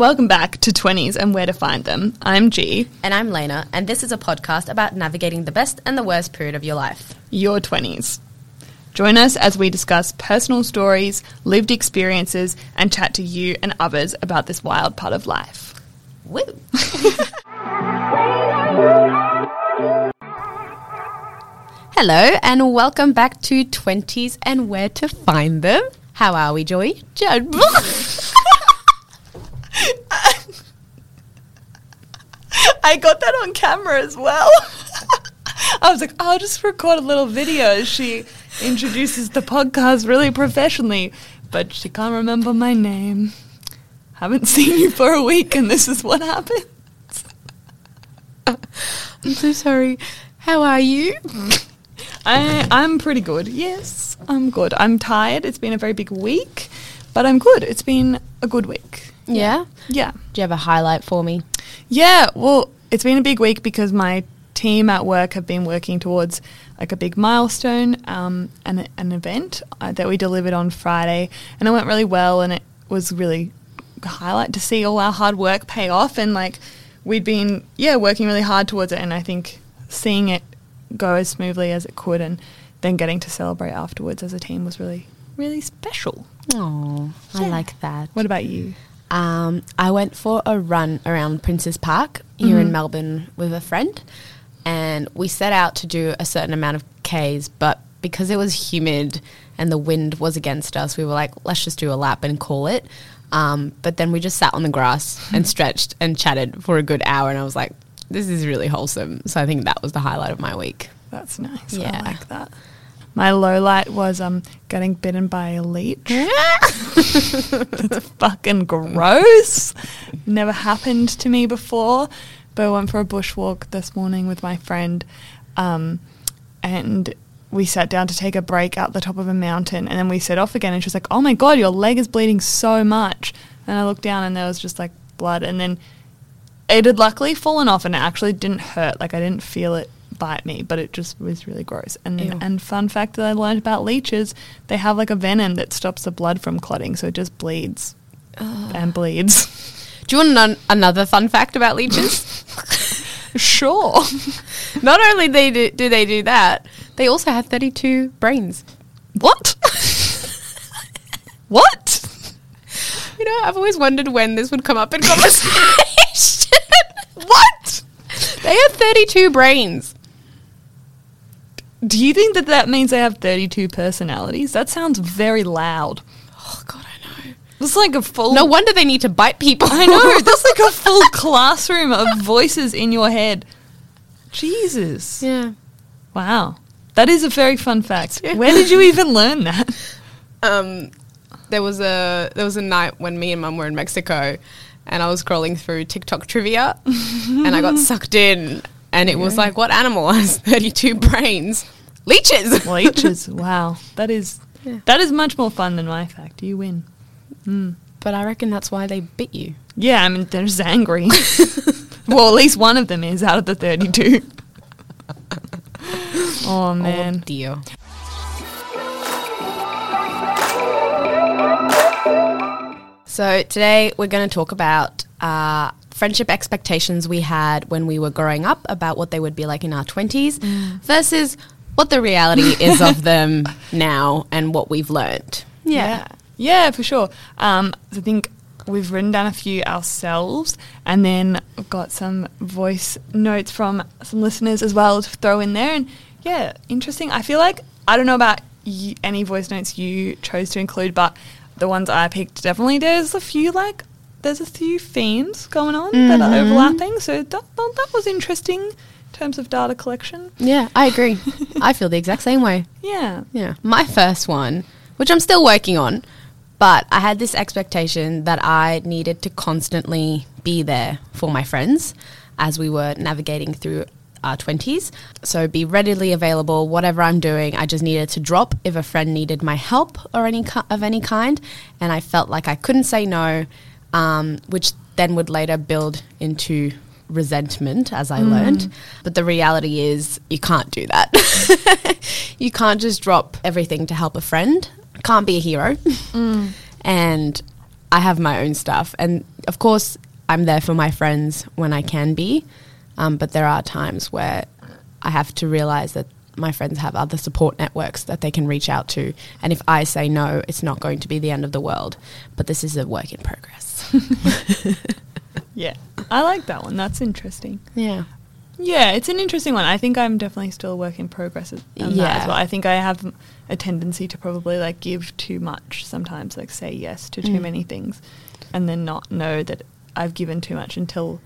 Welcome back to 20s and Where to Find Them. I'm Ge, And I'm Lena, and this is a podcast about navigating the best and the worst period of your life. your 20s. Join us as we discuss personal stories, lived experiences, and chat to you and others about this wild part of life. Woo! Hello, and welcome back to 20s and Where to Find Them. How are we, Joy? I got that on camera as well. I was like, I'll just record a little video as she introduces the podcast really professionally, but she can't remember my name. Haven't seen you for a week, and this is what happens. I'm so sorry. How are you? I, I'm pretty good. Yes, I'm good. I'm tired. It's been a very big week, but I'm good. It's been a good week. Yeah? Yeah. Do you have a highlight for me? Yeah, well, it's been a big week because my team at work have been working towards like a big milestone, um, an, an event uh, that we delivered on Friday, and it went really well, and it was really a highlight to see all our hard work pay off, and like we'd been yeah working really hard towards it, and I think seeing it go as smoothly as it could, and then getting to celebrate afterwards as a team was really really special. Oh, I like that. What about you? Um, I went for a run around Prince's Park here Mhm. in Melbourne with a friend, and we set out to do a certain amount of Ks, but because it was humid and the wind was against us, we were like, let's just do a lap and call it. Um, but then we just sat on the grass and stretched and chatted for a good hour, and I was like, this is really wholesome. So I think that was the highlight of my week. That's nice. Yeah. I like that. My low light was um getting bitten by a leech. That's fucking gross. Never happened to me before. But I went for a bushwalk this morning with my friend, um, and we sat down to take a break at the top of a mountain, and then we set off again. And she was like, "Oh my god, your leg is bleeding so much." And I looked down, and there was just like blood. And then it had luckily fallen off, and it actually didn't hurt. Like I didn't feel it bite me, but it just was really gross. And Ew. and fun fact that I learned about leeches, they have like a venom that stops the blood from clotting, so it just bleeds and bleeds. Do you want to know another fun fact about leeches? sure. Not only they do, do they do that, they also have 32 brains. What? what? You know, I've always wondered when this would come up in conversation. What? they have 32 brains. Do you think that that means they have 32 personalities? That sounds very loud. Oh, God, I know. It's like a full. No wonder they need to bite people. I know. That's like a full classroom of voices in your head. Jesus. yeah. Wow. That is a very fun fact. Yeah. Where did you even learn that? Um, there was a there was a night when me and Mum were in Mexico, and I was scrolling through TikTok trivia, and I got sucked in, and it was like, what animal has 32 brains? Leeches. Leeches. wow. That is Yeah. that is much more fun than my fact. You win. Mm. But I reckon that's why they bit you. Yeah, I mean they're just angry. well, at least one of them is out of the 32. oh man. Oh dear. So today we're going to talk about uh, friendship expectations we had when we were growing up about what they would be like in our twenties versus what the reality is of them now and what we've learned. Yeah. Yeah, for sure. Um, I think we've written down a few ourselves and then I've got some voice notes from some listeners as well to throw in there. And yeah, interesting. I feel like, I don't know about you, any voice notes you chose to include, but the ones I picked, definitely there's a few like, there's a few themes going on that are Mhm. overlapping. So that, that, that was interesting in terms of data collection. Yeah, I agree. I feel the exact same way. Yeah. Yeah. My first one, which I'm still working on, but I had this expectation that I needed to constantly be there for my friends as we were navigating through our 20s. So be readily available, whatever I'm doing. I just needed to drop if a friend needed my help or any of any kind. And I felt like I couldn't say no, um, which then would later build into resentment as I learned. But the reality is, you can't do that. you can't just drop everything to help a friend. Can't be a hero. And I have my own stuff. And of course, I'm there for my friends when I can be. Um, but there are times where I have to realize that my friends have other support networks that they can reach out to. And if I say no, it's not going to be the end of the world. But this is a work in progress. Yeah. I like that one. That's interesting. yeah. Yeah, it's an interesting one. I think I'm definitely still a work in progress as- Yeah. as well. I think I have a tendency to probably like give too much sometimes, like say yes to too Mm. many things, and then not know that I've given too much until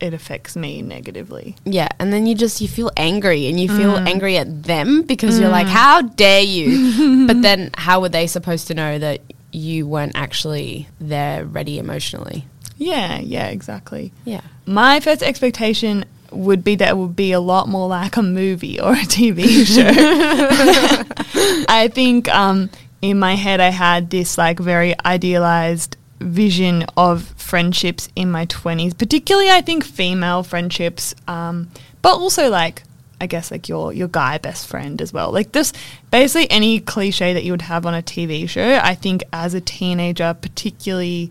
it affects me negatively. Yeah, and then you just you feel angry and you feel Mm. angry at them because you're like, Mm. how dare you? but then how were they supposed to know that you weren't actually there ready emotionally? Yeah, yeah, exactly. Yeah. My first expectation would be that it would be a lot more like a movie or a TV show. I think um, in my head I had this like very idealized vision of friendships in my 20s, particularly I think female friendships, um, but also like I guess like your your guy best friend as well. Like this basically any cliche that you would have on a TV show, I think as a teenager, particularly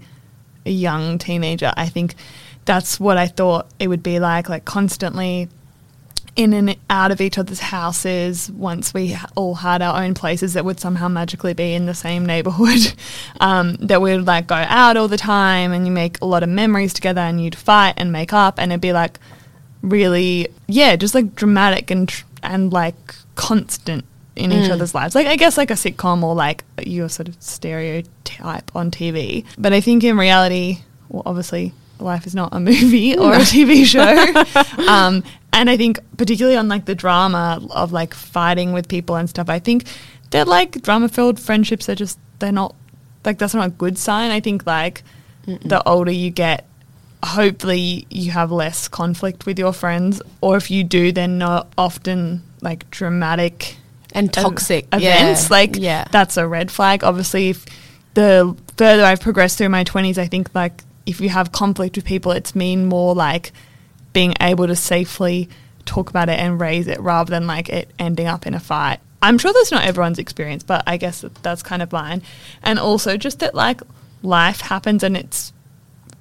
a young teenager, I think that's what I thought it would be like, like constantly in and out of each other's houses once we all had our own places that would somehow magically be in the same neighborhood. Um, that we'd like go out all the time and you make a lot of memories together and you'd fight and make up and it'd be like really yeah just like dramatic and tr- and like constant in each Mm. other's lives. Like i guess like a sitcom or like your sort of stereotype on tv but i think in reality well obviously life is not a movie or a tv show. Um, and i think particularly on like the drama of like fighting with people and stuff i think they're like drama filled friendships are just they're not like that's not a good sign. I think like the older you get hopefully you have less conflict with your friends or if you do they're not often like dramatic And ev- toxic. Events. Yeah. like yeah. that's a red flag. Obviously if the further i've progressed through my 20s i think like if you have conflict with people it's mean more like being able to safely talk about it and raise it rather than like it ending up in a fight i'm sure that's not everyone's experience but i guess that that's kind of mine and also just that like life happens and it's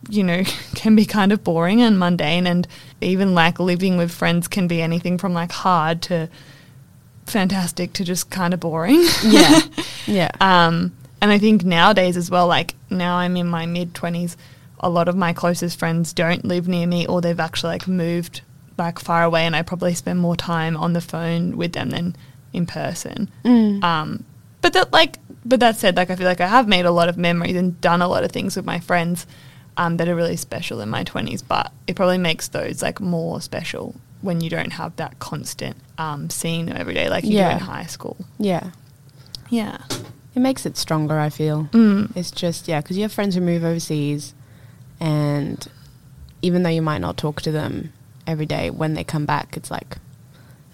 you know, can be kind of boring and mundane, and even like living with friends can be anything from like hard to fantastic to just kind of boring. yeah. Yeah. Um, and I think nowadays as well, like now I'm in my mid 20s, a lot of my closest friends don't live near me or they've actually like moved like far away, and I probably spend more time on the phone with them than in person. Mm. Um, but that like, but that said, like I feel like I have made a lot of memories and done a lot of things with my friends um, that are really special in my twenties. But it probably makes those like more special when you don't have that constant um, seeing them every day like you Yeah. do in high school. yeah. Yeah. It makes it stronger, I feel. Mm. It's just, yeah, because you have friends who move overseas, and even though you might not talk to them every day, when they come back, it's like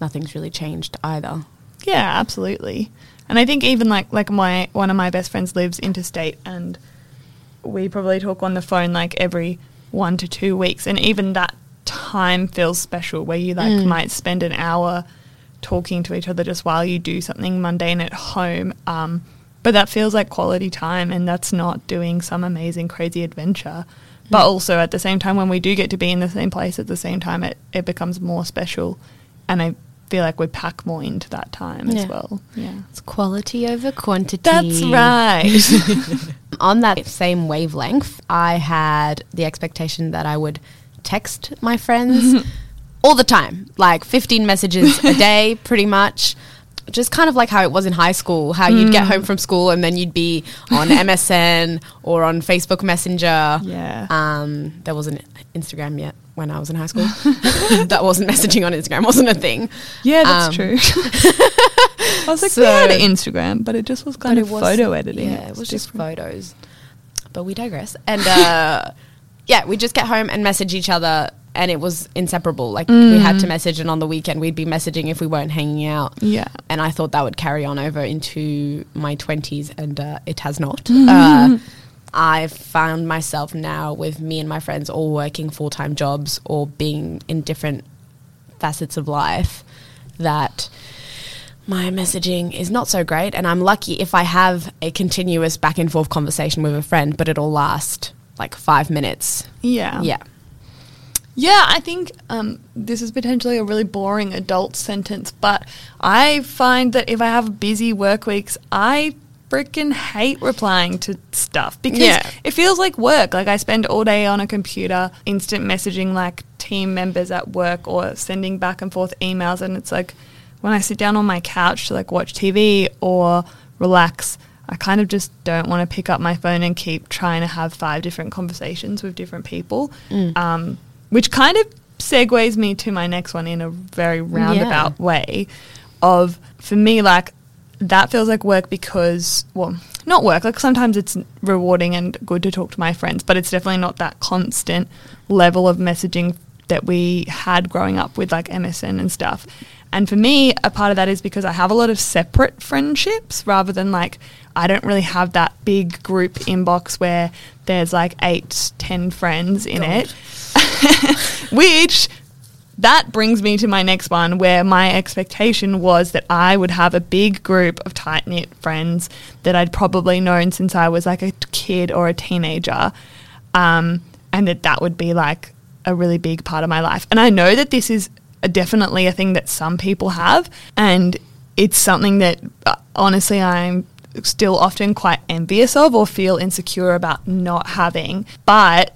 nothing's really changed either. Yeah, absolutely. And I think even like like my one of my best friends lives interstate and we probably talk on the phone like every one to two weeks and even that time feels special where you like Mm. might spend an hour talking to each other just while you do something mundane at home. Um, but that feels like quality time and that's not doing some amazing crazy adventure. But also at the same time when we do get to be in the same place at the same time it, it becomes more special and I feel like we pack more into that time Yeah. as well. Yeah. It's quality over quantity. That's right. On that same wavelength, I had the expectation that I would text my friends all the time, like 15 messages a day, pretty much. Just kind of like how it was in high school, how you'd get home from school and then you'd be on MSN or on Facebook Messenger. yeah. Um, there wasn't Instagram yet when I was in high school. that wasn't messaging on Instagram, wasn't a thing. yeah, that's um, true. I was like, we had so- Instagram, but it just was kind of was- photo editing. Yeah, it was just photos. But we digress. And uh, yeah, we just get home and message each other, and it was inseparable. Like we had to Mm. message, and on the weekend we'd be messaging if we weren't hanging out. Yeah. And I thought that would carry on over into my twenties, and uh, it has not. Uh, I've found myself now with me and my friends all working full time jobs or being in different facets of life that my messaging is not so great, and I'm lucky if I have a continuous back and forth conversation with a friend, but it'll last like five minutes. Yeah. Yeah. Yeah, I think um, this is potentially a really boring adult sentence, but I find that if I have busy work weeks, I freaking hate replying to stuff because Yeah. it feels like work. Like I spend all day on a computer, instant messaging like team members at work or sending back and forth emails, and it's like when I sit down on my couch to like watch TV or relax. I kind of just don't want to pick up my phone and keep trying to have five different conversations with different people. Um, which kind of segues me to my next one in a very roundabout way of for me like that feels like work because well not work like sometimes it's rewarding and good to talk to my friends but it's definitely not that constant level of messaging that we had growing up with like MSN and stuff. And for me a part of that is because I have a lot of separate friendships rather than like I don't really have that big group inbox where there's like eight ten friends in it which that brings me to my next one where my expectation was that I would have a big group of tight knit friends that I'd probably known since I was like a kid or a teenager. Um, and that that would be like a really big part of my life. And I know that this is a, definitely a thing that some people have. And it's something that uh, honestly I'm still often quite envious of or feel insecure about not having. But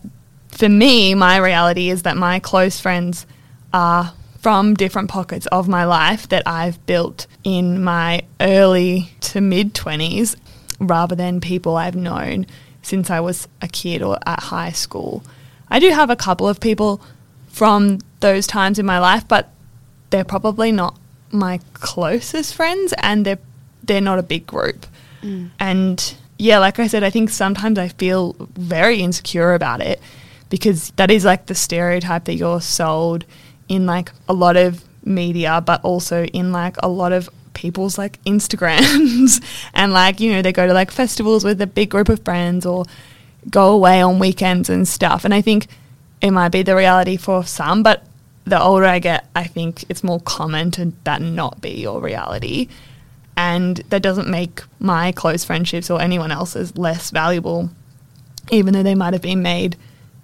for me, my reality is that my close friends are from different pockets of my life that I've built in my early to mid 20s rather than people I've known since I was a kid or at high school. I do have a couple of people from those times in my life, but they're probably not my closest friends and they're they're not a big group. Mm. And yeah, like I said, I think sometimes I feel very insecure about it because that is like the stereotype that you're sold in like a lot of media, but also in like a lot of people's like Instagrams and like, you know, they go to like festivals with a big group of friends or go away on weekends and stuff. And I think it might be the reality for some, but the older I get, I think it's more common to that not be your reality. And that doesn't make my close friendships or anyone else's less valuable, even though they might have been made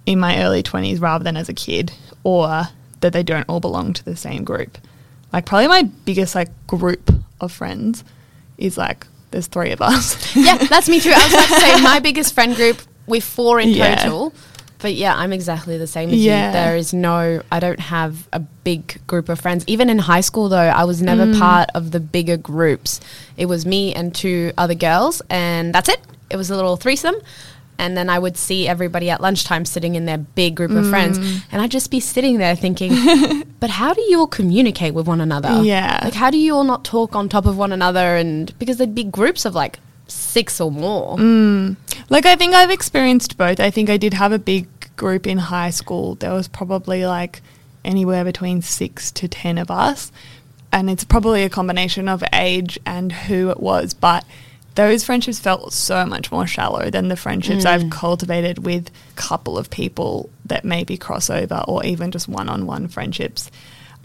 in my early 20s rather than as a kid, or that they don't all belong to the same group. Like, probably my biggest like group of friends is like there's three of us. yeah, that's me too. I was about to say my biggest friend group with four in Yeah. total. But yeah, I'm exactly the same as Yeah. you. There is no, I don't have a big group of friends. Even in high school, though, I was never Mm. part of the bigger groups. It was me and two other girls, and that's it. It was a little threesome. And then I would see everybody at lunchtime sitting in their big group of friends. Mm. And I'd just be sitting there thinking, but how do you all communicate with one another? Yeah. Like, how do you all not talk on top of one another? And because there'd be groups of like six or more. Mm. Like I think I've experienced both. I think I did have a big group in high school. There was probably like anywhere between 6 to 10 of us. And it's probably a combination of age and who it was, but those friendships felt so much more shallow than the friendships I've cultivated with a couple of people that maybe cross over or even just one-on-one friendships.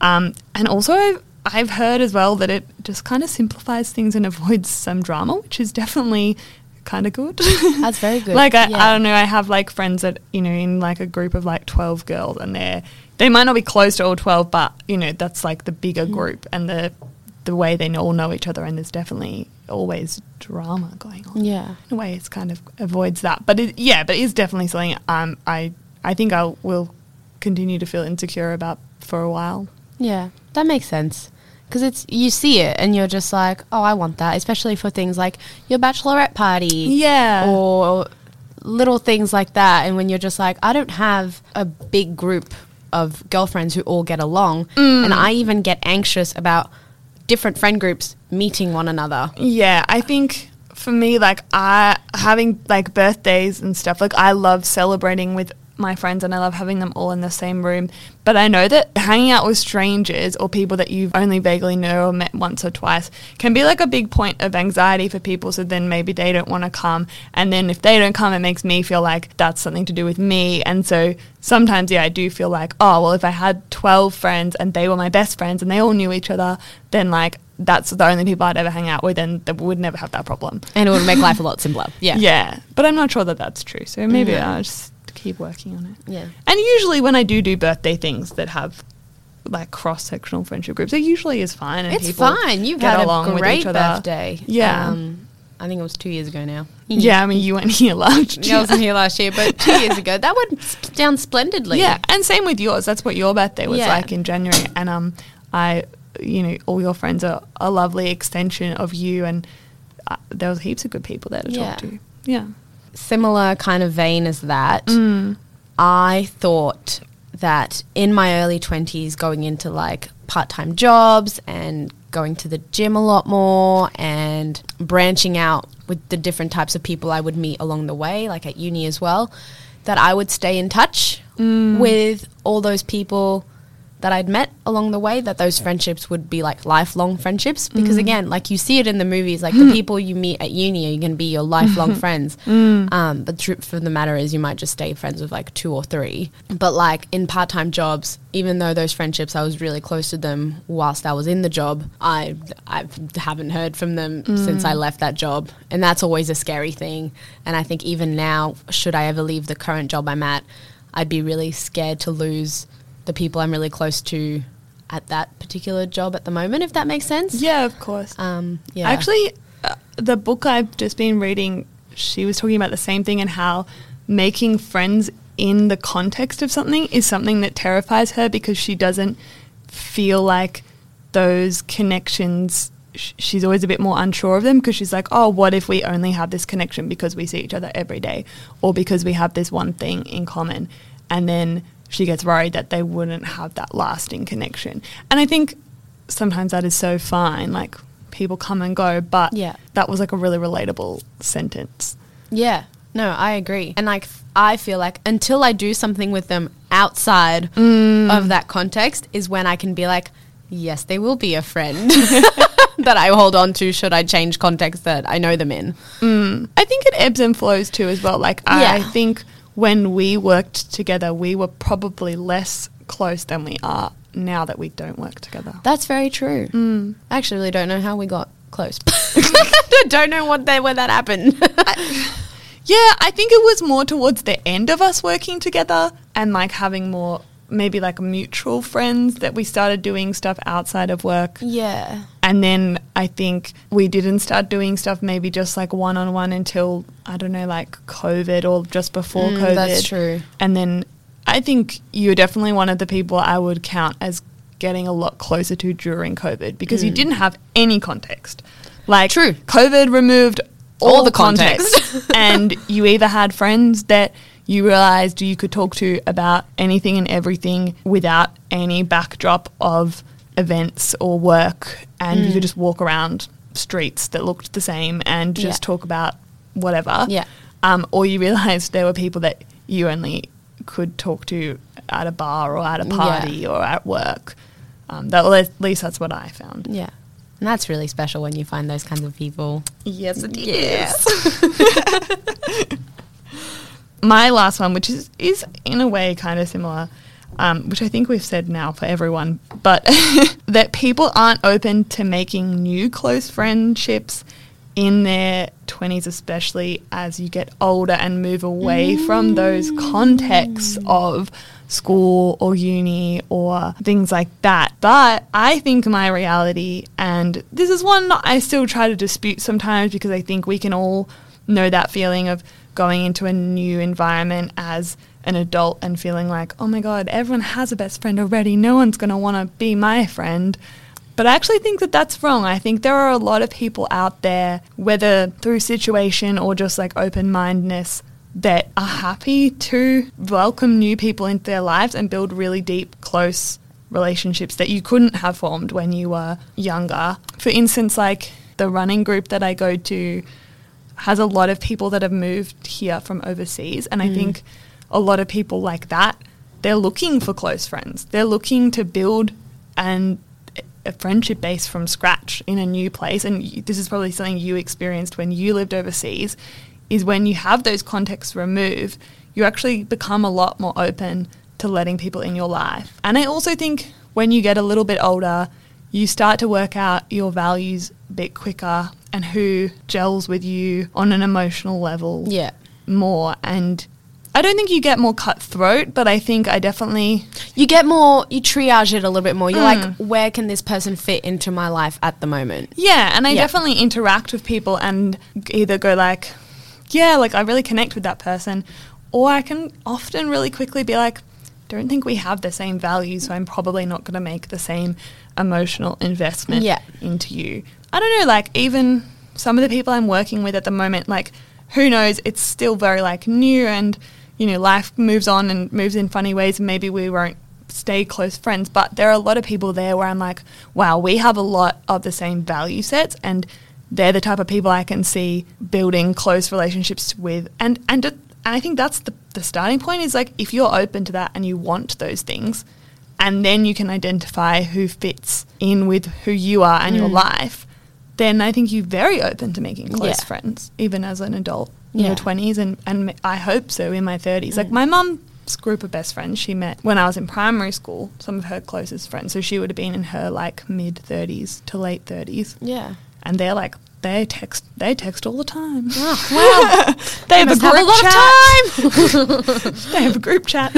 Um, and also, I've, I've heard as well that it just kind of simplifies things and avoids some drama, which is definitely kind of good. That's very good. like I, Yeah. I don't know, I have like friends that you know in like a group of like twelve girls, and they're they might not be close to all twelve, but you know that's like the bigger Mm. group and the the way they all know each other, and there's definitely always drama going on. Yeah. In a way, it's kind of avoids that, but it, yeah, but it is definitely something um I I think I will continue to feel insecure about for a while. Yeah, that makes sense. Because it's you see it and you're just like, oh, I want that, especially for things like your bachelorette party, Yeah. or little things like that. And when you're just like, I don't have a big group of girlfriends who all get along, Mm. and I even get anxious about different friend groups meeting one another. Yeah, I think for me, like I having like birthdays and stuff, like I love celebrating with my friends and I love having them all in the same room. But I know that hanging out with strangers or people that you've only vaguely know or met once or twice can be like a big point of anxiety for people. So then maybe they don't want to come. And then if they don't come, it makes me feel like that's something to do with me. And so sometimes, yeah, I do feel like, oh, well, if I had 12 friends and they were my best friends and they all knew each other, then like that's the only people I'd ever hang out with, and that would never have that problem. And it would make life a lot simpler. Yeah. Yeah, but I'm not sure that that's true. So maybe Mhm. I'll just keep working on it. Yeah. And usually, when I do do birthday things that have like cross sectional friendship groups, it usually is fine. And It's fine. You've had along a with great each other. birthday. Yeah. Um, I think it was two years ago now. Yeah, I mean, you went here last Yeah, I wasn't here last year, but two years ago. That went sp- down splendidly. Yeah, and same with yours. That's what your birthday was Yeah. like in January. And um, I, you know, all your friends are a lovely extension of you, and uh, there was heaps of good people there to Yeah. talk to. Yeah. Similar kind of vein as that. Mm. I thought that in my early 20s, going into like part time jobs and going to the gym a lot more and branching out with the different types of people I would meet along the way, like at uni as well, that I would stay in touch with all those people that I'd met along the way, that those friendships would be like lifelong friendships. Mm. Because again, like you see it in the movies, like the hmm. people you meet at uni are going to be your lifelong friends. Mm. Um, but the truth of the matter is, you might just stay friends with like two or three. But like in part time jobs, even though those friendships, I was really close to them whilst I was in the job, I, I haven't heard from them mm. since I left that job. And that's always a scary thing. And I think even now, should I ever leave the current job I'm at, I'd be really scared to lose the people I'm really close to at that particular job at the moment, if that makes sense. Yeah, of course. Um, yeah. Actually, uh, the book I've just been reading, she was talking about the same thing and how making friends in the context of something is something that terrifies her because she doesn't feel like those connections. sh- She's always a bit more unsure of them because she's like, oh, what if we only have this connection because we see each other every day or because we have this one thing in common? And then she gets worried that they wouldn't have that lasting connection. And I think sometimes that is so fine. Like people come and go, but Yeah. that was like a really relatable sentence. Yeah. No, I agree. And like I feel like until I do something with them outside mm. of that context is when I can be like, yes, they will be a friend that I hold on to should I change context that I know them in. Mm. I think it ebbs and flows too as well. Like I think when we worked together, we were probably less close than we are now that we don't work together. That's very true. Mm. I actually really don't know how we got close. don't know what they, where that happened. Yeah, I think it was more towards the end of us working together and like having more maybe like mutual friends that we started doing stuff outside of work. yeah. And then I think we didn't start doing stuff maybe just like one on one until I don't know, like COVID or just before Mm, COVID. that's true. And then I think you're definitely one of the people I would count as getting a lot closer to during COVID because you didn't have any context. Like Mm. True. COVID removed all, All the the context. context, and you either had friends that you realized you could talk to about anything and everything without any backdrop of events or work, and you could just walk around streets that looked the same and just Mm. Yeah. talk about whatever. Yeah. Um, or you realized there were people that you only could talk to at a bar or at a Yeah. party or at work. Um, that, at least that's what I found. Yeah. And that's really special when you find those kinds of people. Yes, it Yeah. My last one, which is, is in a way kind of similar, um, which I think we've said now for everyone, but that people aren't open to making new close friendships in their 20s, especially as you get older and move away from those contexts of school or uni or things like that. But I think my reality, and this is one I still try to dispute sometimes because I think we can all know that feeling of going into a new environment as an adult and feeling like, oh my God, everyone has a best friend already. No one's going to want to be my friend. But I actually think that that's wrong. I think there are a lot of people out there, whether through situation or just like open mindedness, that are happy to welcome new people into their lives and build really deep, close relationships that you couldn't have formed when you were younger. For instance, like the running group that I go to has a lot of people that have moved here from overseas. And I mm. think a lot of people like that, they're looking for close friends. They're looking to build and a friendship base from scratch in a new place. And this is probably something you experienced when you lived overseas. Is when you have those contexts removed, you actually become a lot more open to letting people in your life. And I also think when you get a little bit older, you start to work out your values a bit quicker and who gels with you on an emotional level Yeah. more. And I don't think you get more cutthroat, but I think I definitely You get more, you triage it a little bit more. You're Mm. like, where can this person fit into my life at the moment? Yeah, and I Yeah. definitely interact with people and either go like, yeah, like I really connect with that person, or I can often really quickly be like, don't think we have the same values, so I'm probably not going to make the same emotional investment Yeah. into you. I don't know, like even some of the people I'm working with at the moment, like who knows, it's still very like new and you know, life moves on and moves in funny ways and maybe we won't stay close friends, but there are a lot of people there where I'm like, wow, we have a lot of the same value sets and they're the type of people I can see building close relationships with and and and I think that's the the starting point is like if you're open to that and you want those things and then you can identify who fits in with who you are and your Mm. life, then I think you're very open to making close Yeah. friends, even as an adult in Yeah. your 20s and, and I hope so in my 30s. Like Mm. my mum's group of best friends she met when I was in primary school, some of her closest friends. So she would have been in her like mid 30s to late 30s. Yeah. And they're like, they text, they text all the time. wow. they have a Must have group a lot chat. of time. they have a group chat.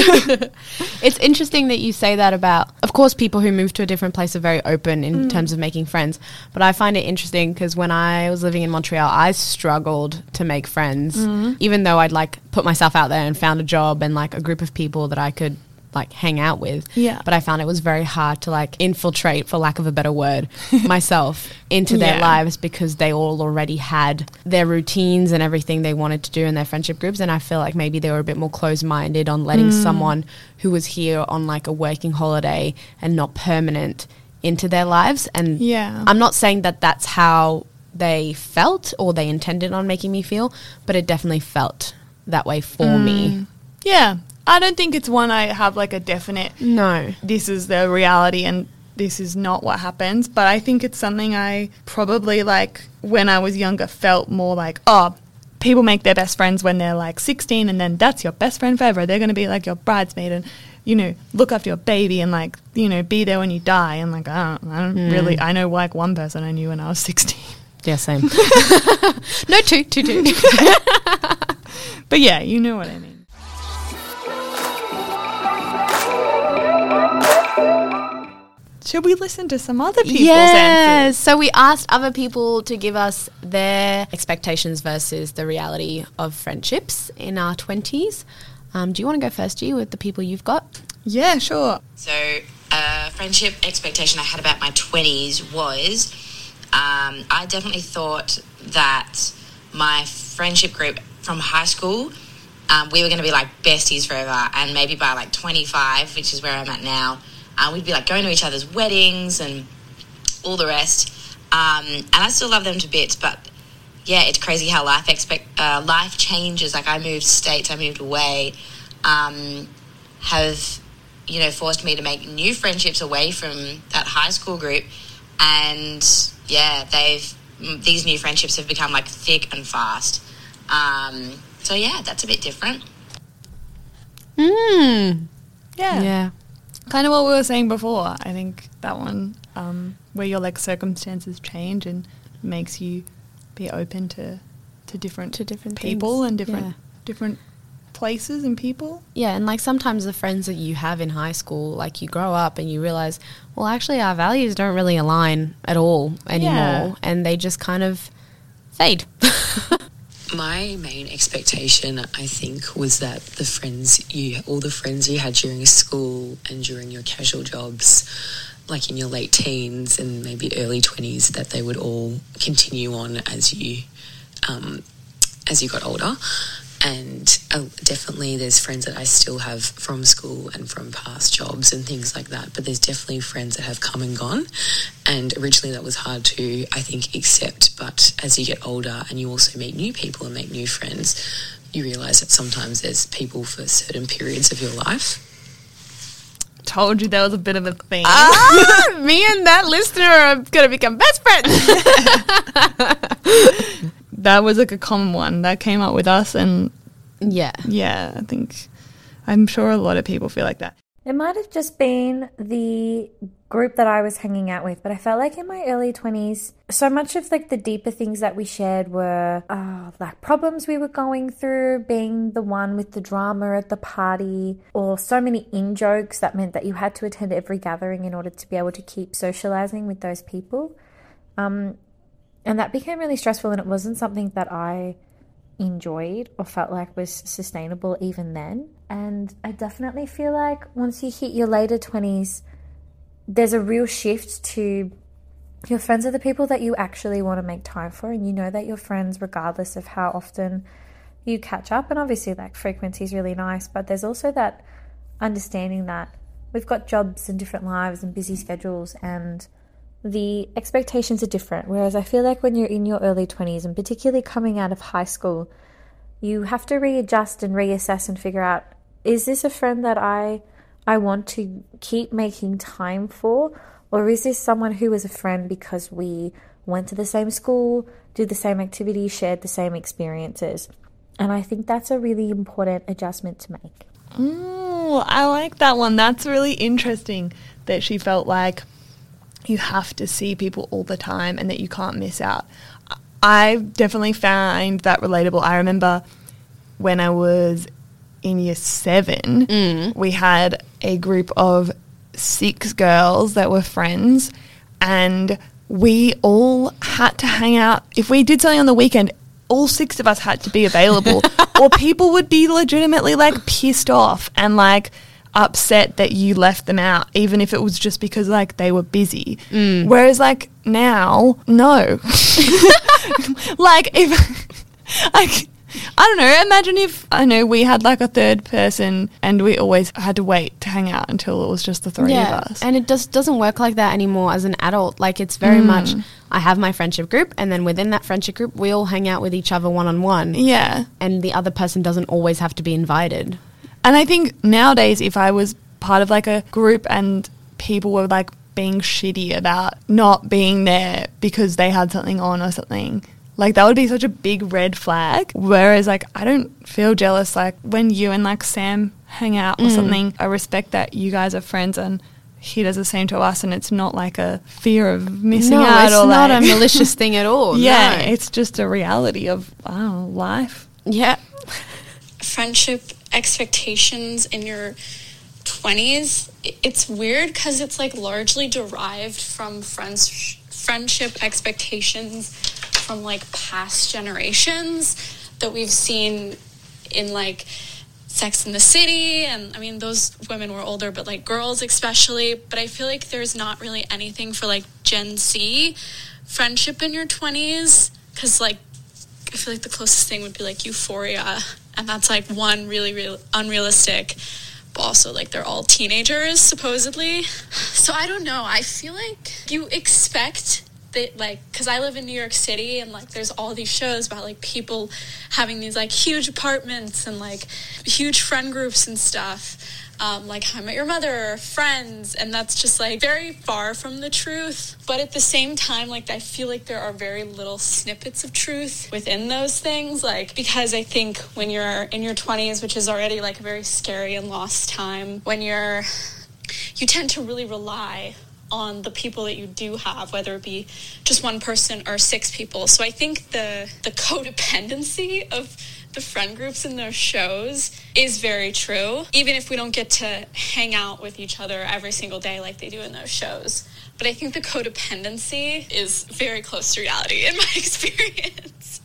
it's interesting that you say that about of course people who move to a different place are very open in Mm. terms of making friends but i find it interesting because when i was living in montreal i struggled to make friends Mm. even though i'd like put myself out there and found a job and like a group of people that i could like hang out with Yeah. but i found it was very hard to like infiltrate for lack of a better word myself into their Yeah. lives because they all already had their routines and everything they wanted to do in their friendship groups and i feel like maybe they were a bit more closed-minded on letting Mm. someone who was here on like a working holiday and not permanent into their lives and Yeah. i'm not saying that that's how they felt or they intended on making me feel but it definitely felt that way for me Mm. Yeah. I don't think it's one I have like a definite no this is the reality and this is not what happens. But I think it's something I probably like when I was younger felt more like, oh, people make their best friends when they're like 16 and then that's your best friend forever. They're going to be like your bridesmaid and, you know, look after your baby and like, you know, be there when you die. And like, I don't, I don't Mm. really, I know like one person I knew when I was 16. yeah same no two two two But yeah, you know what I mean. Should we listen to some other people's yes. answers? So we asked other people to give us their expectations versus the reality of friendships in our 20s. Um, do you want to go first, Ge, with the people you've got? Yeah, sure. So, uh, friendship expectation I had about my 20s was um, I definitely thought that my friendship group from high school, um, we were going to be like besties forever. And maybe by like 25, which is where I'm at now, uh, we'd be like going to each other's weddings and all the rest. Um, and I still love them to bits, but yeah, it's crazy how life expect uh, life changes. Like I moved states, I moved away, um, have you know forced me to make new friendships away from that high school group, and yeah, they've these new friendships have become like thick and fast. Um, so yeah, that's a bit different. Mm. Yeah. Yeah. Kind of what we were saying before. I think that one, um, where your like circumstances change and makes you be open to to different To different people things. and different Yeah. different places and people. Yeah, and like sometimes the friends that you have in high school, like you grow up and you realize, well, actually, our values don't really align at all anymore, Yeah. and they just kind of fade. My main expectation, I think, was that the friends you, all the friends you had during school and during your casual jobs, like in your late teens and maybe early twenties, that they would all continue on as you, um, as you got older. And uh, definitely, there's friends that I still have from school and from past jobs and things like that. But there's definitely friends that have come and gone. And originally, that was hard to, I think, accept. But as you get older and you also meet new people and make new friends, you realize that sometimes there's people for certain periods of your life. Told you that was a bit of a thing. ah, me and that listener are going to become best friends. that was like a common one that came up with us, and yeah. yeah, I think I'm sure a lot of people feel like that. It might have just been the group that I was hanging out with, but I felt like in my early 20s, so much of like the deeper things that we shared were uh, like problems we were going through, being the one with the drama at the party, or so many in jokes that meant that you had to attend every gathering in order to be able to keep socializing with those people. Um, and that became really stressful, and it wasn't something that I enjoyed or felt like was sustainable even then. And I definitely feel like once you hit your later 20s, there's a real shift to your friends are the people that you actually want to make time for, and you know that your friends, regardless of how often you catch up, and obviously, like frequency is really nice, but there's also that understanding that we've got jobs and different lives and busy schedules, and the expectations are different. Whereas I feel like when you're in your early 20s, and particularly coming out of high school, you have to readjust and reassess and figure out is this a friend that I I want to keep making time for or is this someone who is a friend because we went to the same school, did the same activities, shared the same experiences? And I think that's a really important adjustment to make. Mm, I like that one. That's really interesting that she felt like you have to see people all the time and that you can't miss out. I definitely find that relatable. I remember when I was in year seven, Mm. we had a group of six girls that were friends, and we all had to hang out. If we did something on the weekend, all six of us had to be available, or people would be legitimately like pissed off and like upset that you left them out, even if it was just because like they were busy. Whereas like now, no. like if like I don't know. Imagine if I know we had like a third person and we always had to wait to hang out until it was just the three of us. And it just doesn't work like that anymore as an adult. Like it's very Mm. much I have my friendship group and then within that friendship group we all hang out with each other one on one. yeah. And the other person doesn't always have to be invited. And I think nowadays, if I was part of like a group and people were like being shitty about not being there because they had something on or something, like that would be such a big red flag. Whereas, like, I don't feel jealous. Like, when you and like Sam hang out or mm. something, I respect that you guys are friends and he does the same to us. And it's not like a fear of missing no, out it's or not like, a malicious thing at all. yeah, no. it's just a reality of, I know, life. yeah. friendship expectations in your 20s it's weird because it's like largely derived from friends friendship expectations from like past generations that we've seen in like Sex in the City and I mean those women were older but like girls especially. But I feel like there's not really anything for like Gen Z friendship in your 20s cuz like I feel like the closest thing would be like Euphoria, and that's like one really real unrealistic. But also, like they're all teenagers supposedly. So I don't know. I feel like you expect that, like, because I live in New York City, and like there's all these shows about like people having these like huge apartments and like huge friend groups and stuff. Um, like How I Met Your Mother, Friends, and that's just like very far from the truth. But at the same time, like I feel like there are very little snippets of truth within those things. Like because I think when you're in your 20s, which is already like a very scary and lost time, when you're you tend to really rely on the people that you do have, whether it be just one person or six people. So I think the the codependency of the friend groups in those shows is very true, even if we don't get to hang out with each other every single day like they do in those shows. But I think the codependency is very close to reality in my experience.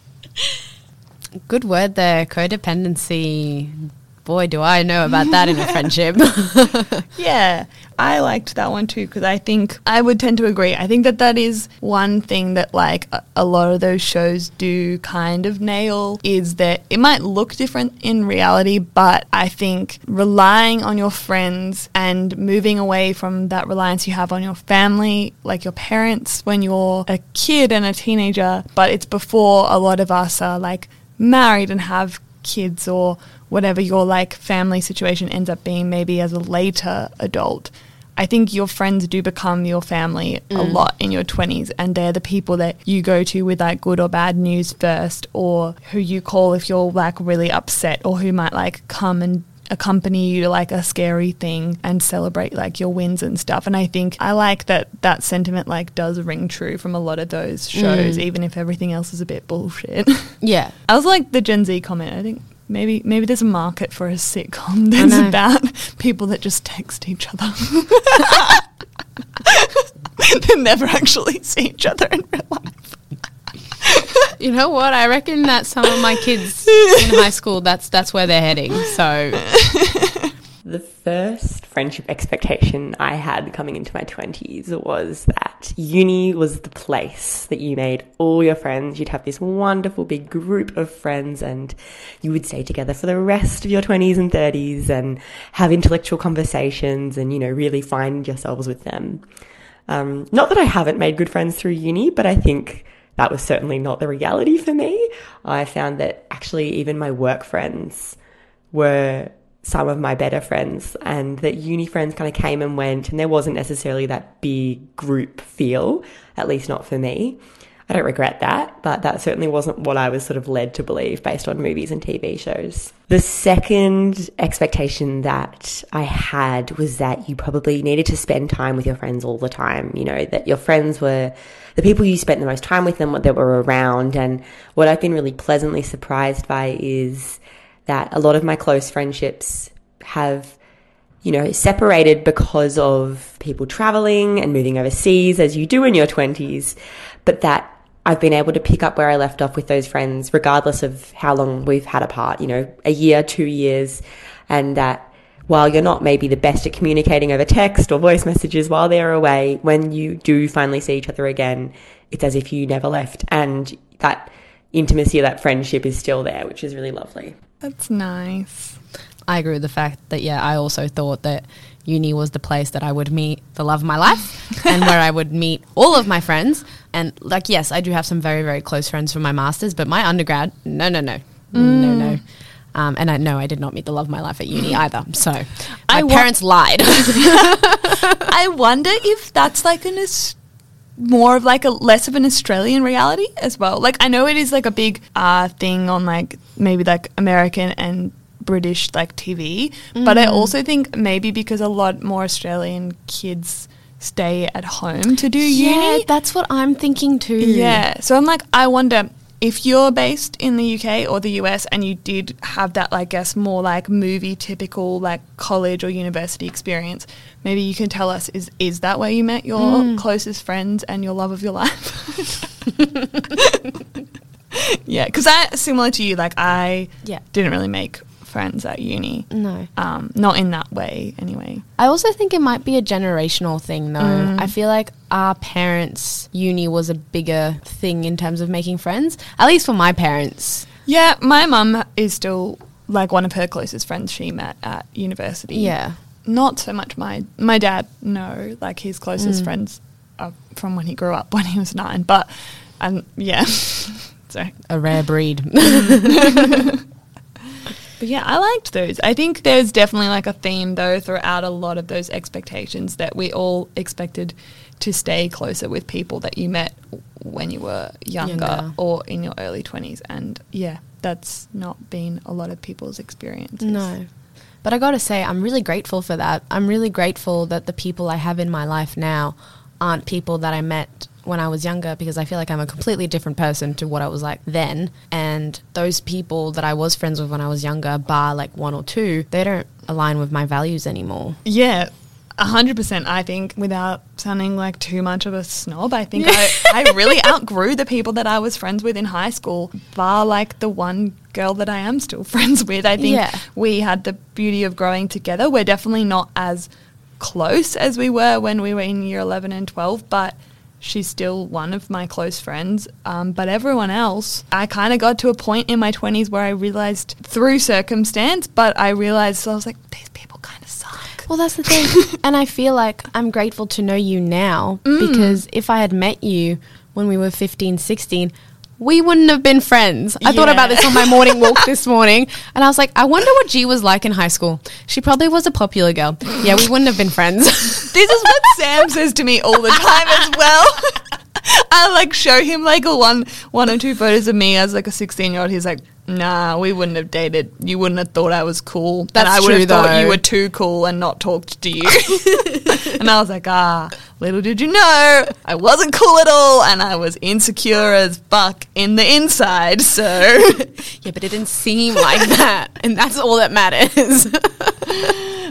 Good word there, codependency. Boy, do I know about that in a friendship. Yeah, I liked that one too because I think I would tend to agree. I think that that is one thing that like a, a lot of those shows do kind of nail is that it might look different in reality, but I think relying on your friends and moving away from that reliance you have on your family, like your parents when you're a kid and a teenager, but it's before a lot of us are like married and have kids or whatever your like family situation ends up being maybe as a later adult i think your friends do become your family a mm. lot in your 20s and they're the people that you go to with like good or bad news first or who you call if you're like really upset or who might like come and accompany you to like a scary thing and celebrate like your wins and stuff. And I think I like that that sentiment like does ring true from a lot of those shows, mm. even if everything else is a bit bullshit. Yeah. I was like the Gen Z comment. I think maybe maybe there's a market for a sitcom that's about people that just text each other. they never actually see each other in real life. You know what? I reckon that some of my kids in high school, that's that's where they're heading. So The first friendship expectation I had coming into my 20s was that uni was the place that you made all your friends. You'd have this wonderful big group of friends and you would stay together for the rest of your 20s and 30s and have intellectual conversations and, you know, really find yourselves with them. Um, not that I haven't made good friends through uni, but I think that was certainly not the reality for me. I found that actually even my work friends were some of my better friends and that uni friends kind of came and went and there wasn't necessarily that big group feel, at least not for me. I don't regret that, but that certainly wasn't what I was sort of led to believe based on movies and TV shows. The second expectation that I had was that you probably needed to spend time with your friends all the time. You know, that your friends were the people you spent the most time with and what they were around. And what I've been really pleasantly surprised by is that a lot of my close friendships have you know, separated because of people traveling and moving overseas as you do in your 20s, but that I've been able to pick up where I left off with those friends, regardless of how long we've had apart, you know, a year, two years, and that while you're not maybe the best at communicating over text or voice messages while they're away, when you do finally see each other again, it's as if you never left. And that intimacy, that friendship is still there, which is really lovely. That's nice. I agree with the fact that yeah, I also thought that uni was the place that I would meet the love of my life and where I would meet all of my friends. And like, yes, I do have some very very close friends from my masters, but my undergrad, no, no, no, no, no. Um, and I know I did not meet the love of my life at uni either. So my I wa- parents lied. I wonder if that's like an more of like a less of an Australian reality as well. Like I know it is like a big uh, thing on like maybe like American and British like TV, but I also think maybe because a lot more Australian kids stay at home to do yeah, uni. that's what I'm thinking too. Yeah. So I'm like, I wonder if you're based in the UK or the US and you did have that, I guess, more like movie typical, like college or university experience, maybe you can tell us is is that where you met your hmm. closest friends and your love of your life? yeah, because I similar to you, like I Yeah. didn't really make friends at uni. No. Um, not in that way, anyway. I also think it might be a generational thing, though. I feel like our parents' uni was a bigger thing in terms of making friends, at least for my parents. Yeah, my mum is still like one of her closest friends she met at university. Yeah. Not so much my my dad. No, like his closest friends are from when he grew up when he was nine. But um, yeah. so, A rare breed. but yeah, I liked those. I think there's definitely like a theme though throughout a lot of those expectations that we all expected to stay closer with people that you met when you were younger, Younger. or in your early 20s. And yeah, that's not been a lot of people's experience. no. But I gotta say, I'm really grateful for that. I'm really grateful that the people I have in my life now aren't people that I met when I was younger because I feel like I'm a completely different person to what I was like then. And those people that I was friends with when I was younger, bar like one or two, they don't align with my values anymore. Yeah, a hundred percent. I think without sounding like too much of a snob, I think I, I really outgrew the people that I was friends with in high school, bar like the one girl that I am still friends with. I think Yeah. we had the beauty of growing together. We're definitely not as close as we were when we were in year 11 and 12, but she's still one of my close friends. Um, but everyone else, I kind of got to a point in my 20s where I realized through circumstance, but I realized I was like, these people kind of suck. Well, that's the thing. and I feel like I'm grateful to know you now because if I had met you when we were 15, 16, we wouldn't have been friends. I thought about this on my morning walk this morning and I was like, I wonder what Ge was like in high school. She probably was a popular girl. Yeah, we wouldn't have been friends. This is what Sam says to me all the time as well. I like show him like a one one or two photos of me as like a sixteen year old. He's like, Nah, we wouldn't have dated. You wouldn't have thought I was cool. and That's I would true, have thought you were too cool and not talked to you. and I was like, ah, little did you know, I wasn't cool at all, and I was insecure as fuck in the inside. So Yeah, but it didn't seem like that, and that's all that matters.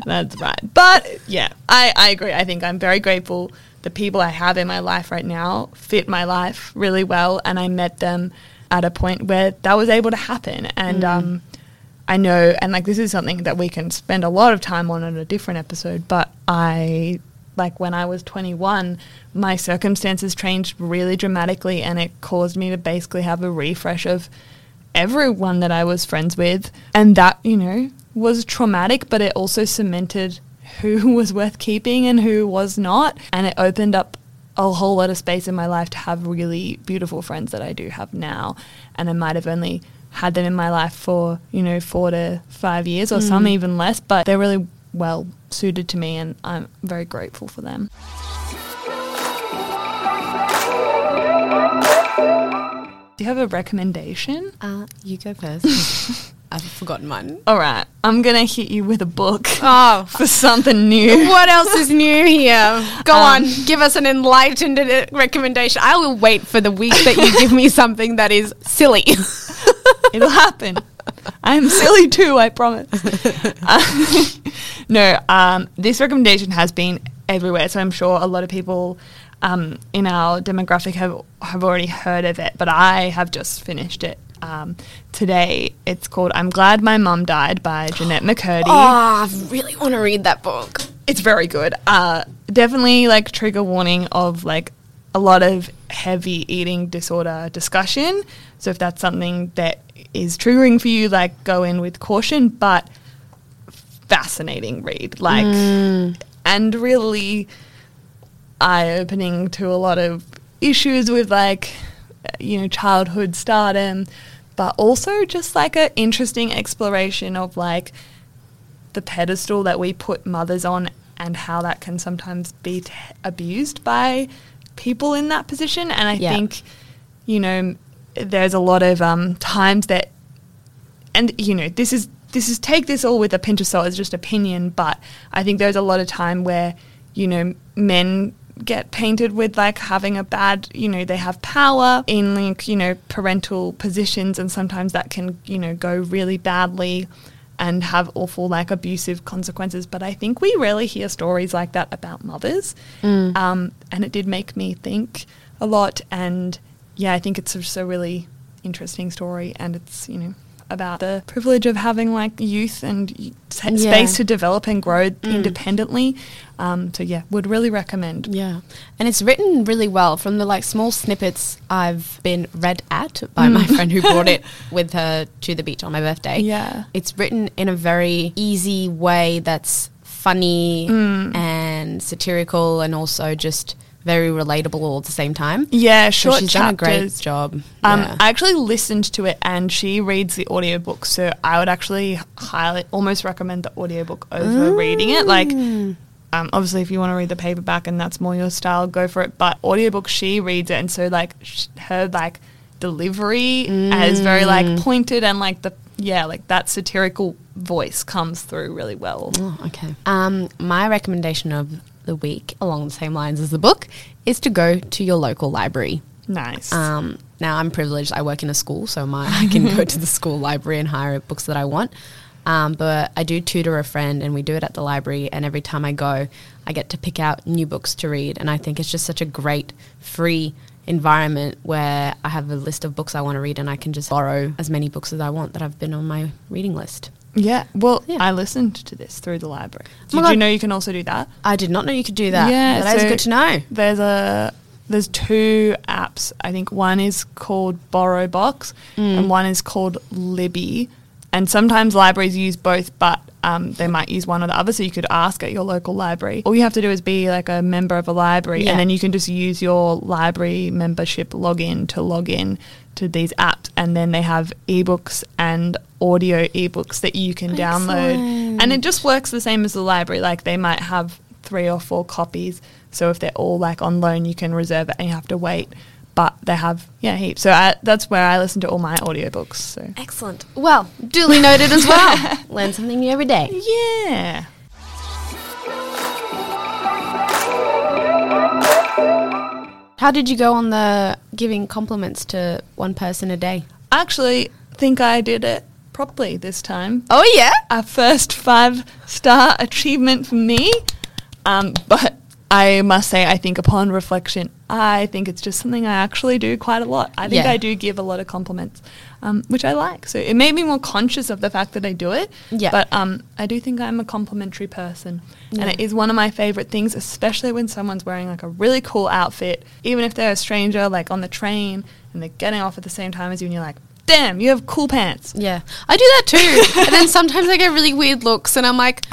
That's right. But yeah, I, I agree. I think I'm very grateful the people I have in my life right now fit my life really well and I met them at a point where that was able to happen. And um, I know, and like this is something that we can spend a lot of time on in a different episode, but I like when I was 21, my circumstances changed really dramatically and it caused me to basically have a refresh of everyone that I was friends with. And that, you know, was traumatic, but it also cemented who was worth keeping and who was not. And it opened up a whole lot of space in my life to have really beautiful friends that I do have now. And I might have only had them in my life for, you know, four to five years or some even less, but they're really well suited to me and I'm very grateful for them. Do you have a recommendation? uh, you go first. I've forgotten mine. All right, I'm gonna hit you with a book Oh, for something new. what else is new here? Go Um, on, give us an enlightened uh, recommendation. I will wait for the week that you give me something that is silly. It'll happen. I'm silly too, I promise. Uh, no, um, this recommendation has been everywhere, so I'm sure a lot of people um, in our demographic have have already heard of it. But I have just finished it um, today. It's called "I'm Glad My Mum Died" by Jennette McCurdy. oh, I really want to read that book. It's very good. Uh, definitely like trigger warning of like a lot of heavy eating disorder discussion. So if that's something that is triggering for you, like go in with caution, but fascinating read. Like and really eye opening to a lot of issues with like you know childhood stardom, but also just like an interesting exploration of like the pedestal that we put mothers on and how that can sometimes be t- abused by people in that position. And I Yeah. think, you know, there's a lot of um, times that, and you know, this is this is take this all with a pinch of salt. It's just opinion, but I think there's a lot of time where, you know, men get painted with like having a bad, you know, they have power in like, you know, parental positions and sometimes that can, you know, go really badly and have awful like abusive consequences. But I think we rarely hear stories like that about mothers. Um, and it did make me think a lot. And yeah, I think it's just a really interesting story. And it's, you know, about the privilege of having like youth and sa- Yeah. space to develop and grow independently. Um, so yeah, would really recommend. Yeah. And it's written really well from the like small snippets I've been read at by my friend who brought it with her to the beach on my birthday. Yeah. It's written in a very easy way that's funny Mm. and satirical and also just very relatable all at the same time. Yeah, So short she's done a great chapters. job. Um, yeah. I actually listened to it and she reads the audiobook, so I would actually highly almost recommend the audiobook over reading it. Like, Mm. um, obviously, if you want to read the paperback and that's more your style, go for it. But audiobook, she reads it, and so like sh- her like delivery is very Mm. like pointed and like the yeah like that satirical voice comes through really well. Oh, okay. Um, my recommendation of the week, along the same lines as the book, is to go to your local library. Nice. Um, now I'm privileged. I work in a school, so my I can go to the school library and hire books that I want. Um, but I do tutor a friend, and we do it at the library. And every time I go, I get to pick out new books to read, and I think it's just such a great free environment where I have a list of books I want to read, and I can just borrow as many books as I want that I've been on my reading list. Yeah. Well, yeah. I listened to this through the library. Oh Did you know you can also do that? I did not know you could do that. Yeah, that is so- good to know. There's a there's two apps. I think one is called BorrowBox Mm. and one is called Libby. And sometimes libraries use both, but um, they might use one or the other. So you could ask at your local library. All you have to do is be like a member of a library, Yeah. and then you can just use your library membership login to log in to these apps. And then they have ebooks and audio ebooks that you can download. And it just works the same as the library. Like they might have three or four copies. So if they're all like on loan, you can reserve it and you have to wait. But they have yeah heaps. So I, that's where I listen to all my audiobooks. So Excellent. Well, duly noted as well. Learn something new every day. yeah. How did you go on the giving compliments to one person a day? I actually think I did it properly this time. Oh yeah. our first five star achievement for me. Um, but I must say, I think upon reflection, I think it's just something I actually do quite a lot. I think Yeah. I do give a lot of compliments, um, which I like. So it made me more conscious of the fact that I do it. Yeah. But um, I do think I'm a complimentary person. And it is one of my favorite things, especially when someone's wearing like a really cool outfit, even if they're a stranger, like on the train, and they're getting off at the same time as you, and you're like, damn, you have cool pants. Yeah, I do that too. and then sometimes I get really weird looks, and I'm like,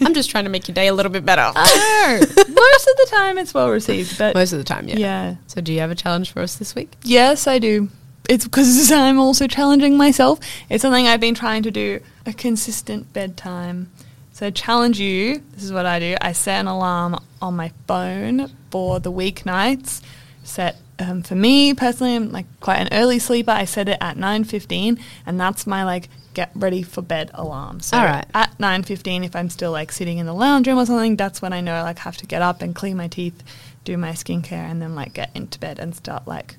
I'm just trying to make your day a little bit better. I know. Most of the time it's well received, but Most of the time, yeah. yeah. So, do you have a challenge for us this week? Yes, I do. It's because I'm also challenging myself. It's something I've been trying to do a consistent bedtime. So, challenge you. This is what I do. I set an alarm on my phone for the weeknights. Set um, for me personally, I'm like quite an early sleeper. I set it at nine fifteen, and that's my like get ready for bed alarm. So All right. at nine fifteen, if I'm still like sitting in the lounge room or something, that's when I know I like have to get up and clean my teeth, do my skincare, and then like get into bed and start like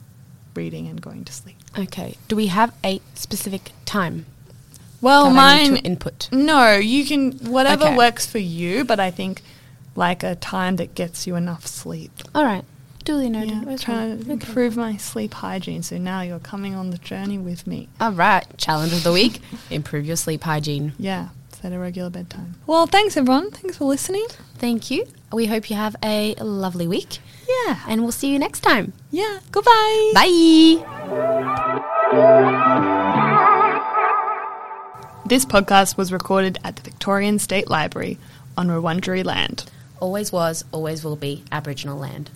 reading and going to sleep. Okay. Do we have a specific time? Well, that I need mine input. no, you can whatever Okay. works for you, but I think like a time that gets you enough sleep. All right. Duly noted. Yeah, That's trying to fine. Okay. improve my sleep hygiene. So now you're coming on the journey with me. All right. Challenge of the week: improve your sleep hygiene. Yeah, set a regular bedtime. Well, thanks everyone. Thanks for listening. Thank you. We hope you have a lovely week, Yeah, and we'll see you next time. yeah. Goodbye. Bye. This podcast was recorded at the Victorian State Library on Wurundjeri land. Always was, always will be Aboriginal land.